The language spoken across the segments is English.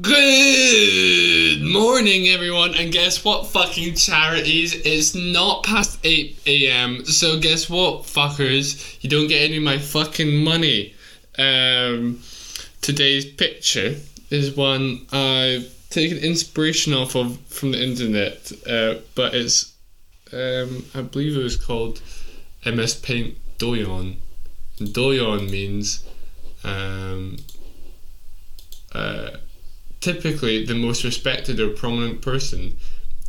Good morning, everyone. And guess what, fucking charities? It's not past 8 a.m. So, guess what, fuckers? You don't get any of my fucking money. Um, today's picture is one I've taken inspiration off of from the internet, uh, but it's, um, I believe it was called MS Paint doyen. doyen means um, typically the most respected or prominent person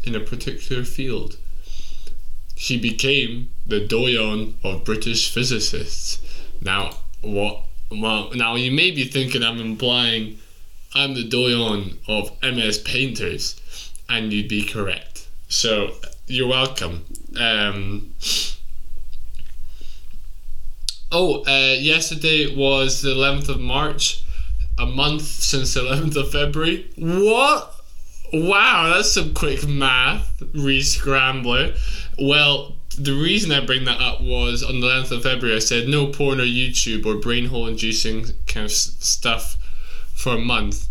in a particular field. She became the doyen of British physicists. Now, what? Well, now you may be thinking I'm implying I'm the doyen of MS painters, and you'd be correct. So you're welcome. Um, oh, uh, yesterday was the 11th of March a month since the 11th of February. What? Wow, that's some quick math, re-scrambler. Well, the reason I bring that up was on the 11th of February, I said no porn or YouTube or brain hole inducing kind of stuff for a month.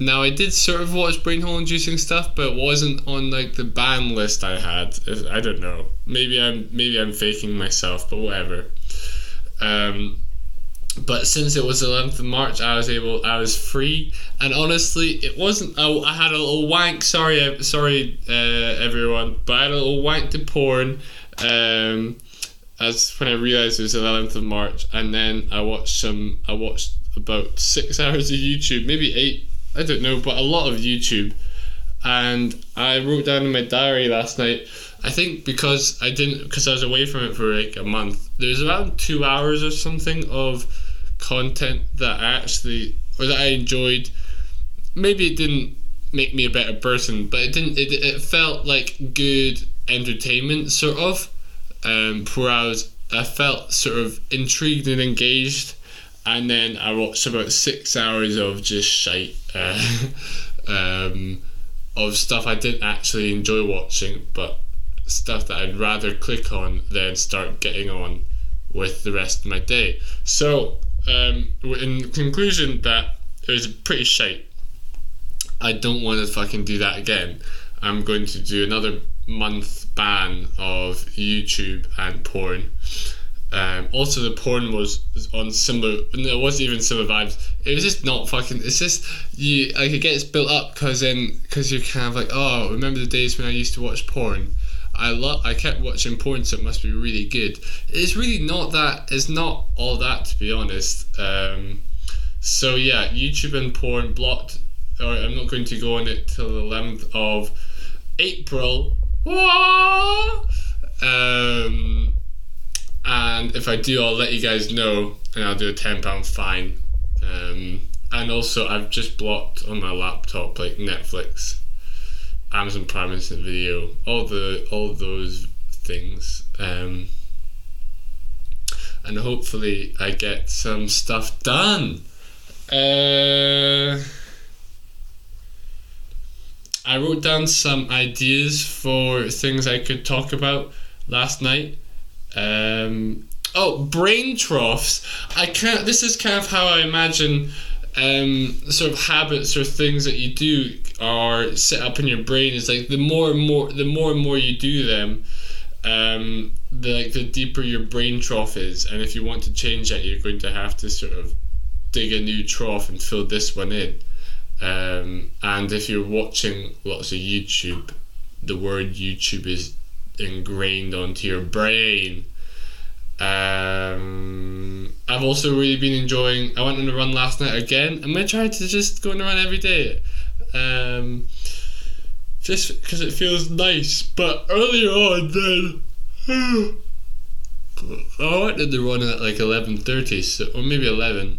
Now I did sort of watch brain hole inducing stuff, but it wasn't on like the ban list I had. I don't know. Maybe I'm maybe I'm faking myself, but whatever. Um, but since it was the 11th of March, I was able, I was free, and honestly, it wasn't. I, I had a little wank. Sorry, sorry, uh, everyone, but I had a little wank to porn. Um, as when I realized it was the 11th of March, and then I watched some. I watched about six hours of YouTube, maybe eight. I don't know, but a lot of YouTube, and I wrote down in my diary last night. I think because I didn't, because I was away from it for like a month. There's around two hours or something of content that I actually or that I enjoyed. Maybe it didn't make me a better person, but it didn't. It, it felt like good entertainment, sort of. Um, where I was, I felt sort of intrigued and engaged, and then I watched about six hours of just shite, uh, um, of stuff I didn't actually enjoy watching, but stuff that I'd rather click on than start getting on with the rest of my day. So um, in conclusion, that it was pretty shite. I don't want to fucking do that again. I'm going to do another month ban of YouTube and porn. Um, also, the porn was on similar. No, it wasn't even similar vibes. It was just not fucking. It's just you. Like it gets built up because then because you're kind of like, oh, remember the days when I used to watch porn. I love. I kept watching porn, so it must be really good. It's really not that. It's not all that, to be honest. Um, so yeah, YouTube and porn blocked. Or I'm not going to go on it till the 11th of April. Um, and if I do, I'll let you guys know, and I'll do a ten pound fine. Um, and also, I've just blocked on my laptop like Netflix. Amazon Prime Instant Video, all the all those things, um, and hopefully I get some stuff done. Uh, I wrote down some ideas for things I could talk about last night. Um, oh, brain troughs. I can't. This is kind of how I imagine um, sort of habits or things that you do are set up in your brain. Is like the more and more the more and more you do them um, the like the deeper your brain trough is. And if you want to change that you're going to have to sort of dig a new trough and fill this one in. Um, and if you're watching lots of YouTube the word YouTube is ingrained onto your brain. Um, I've also really been enjoying. I went on a run last night again. I'm gonna try to just go on a run every day, um, just because it feels nice. But earlier on, then I went on the run at like eleven thirty, so or maybe eleven.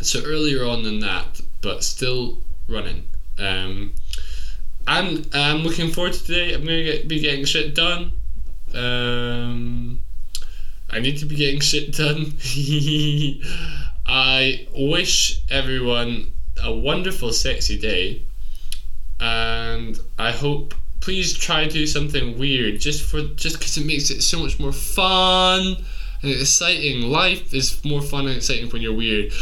So earlier on than that, but still running. Um, I'm I'm looking forward to today. I'm gonna get, be getting shit done. Um, I need to be getting shit done. I wish everyone a wonderful, sexy day, and I hope please try to do something weird just for just because it makes it so much more fun and exciting. Life is more fun and exciting when you're weird.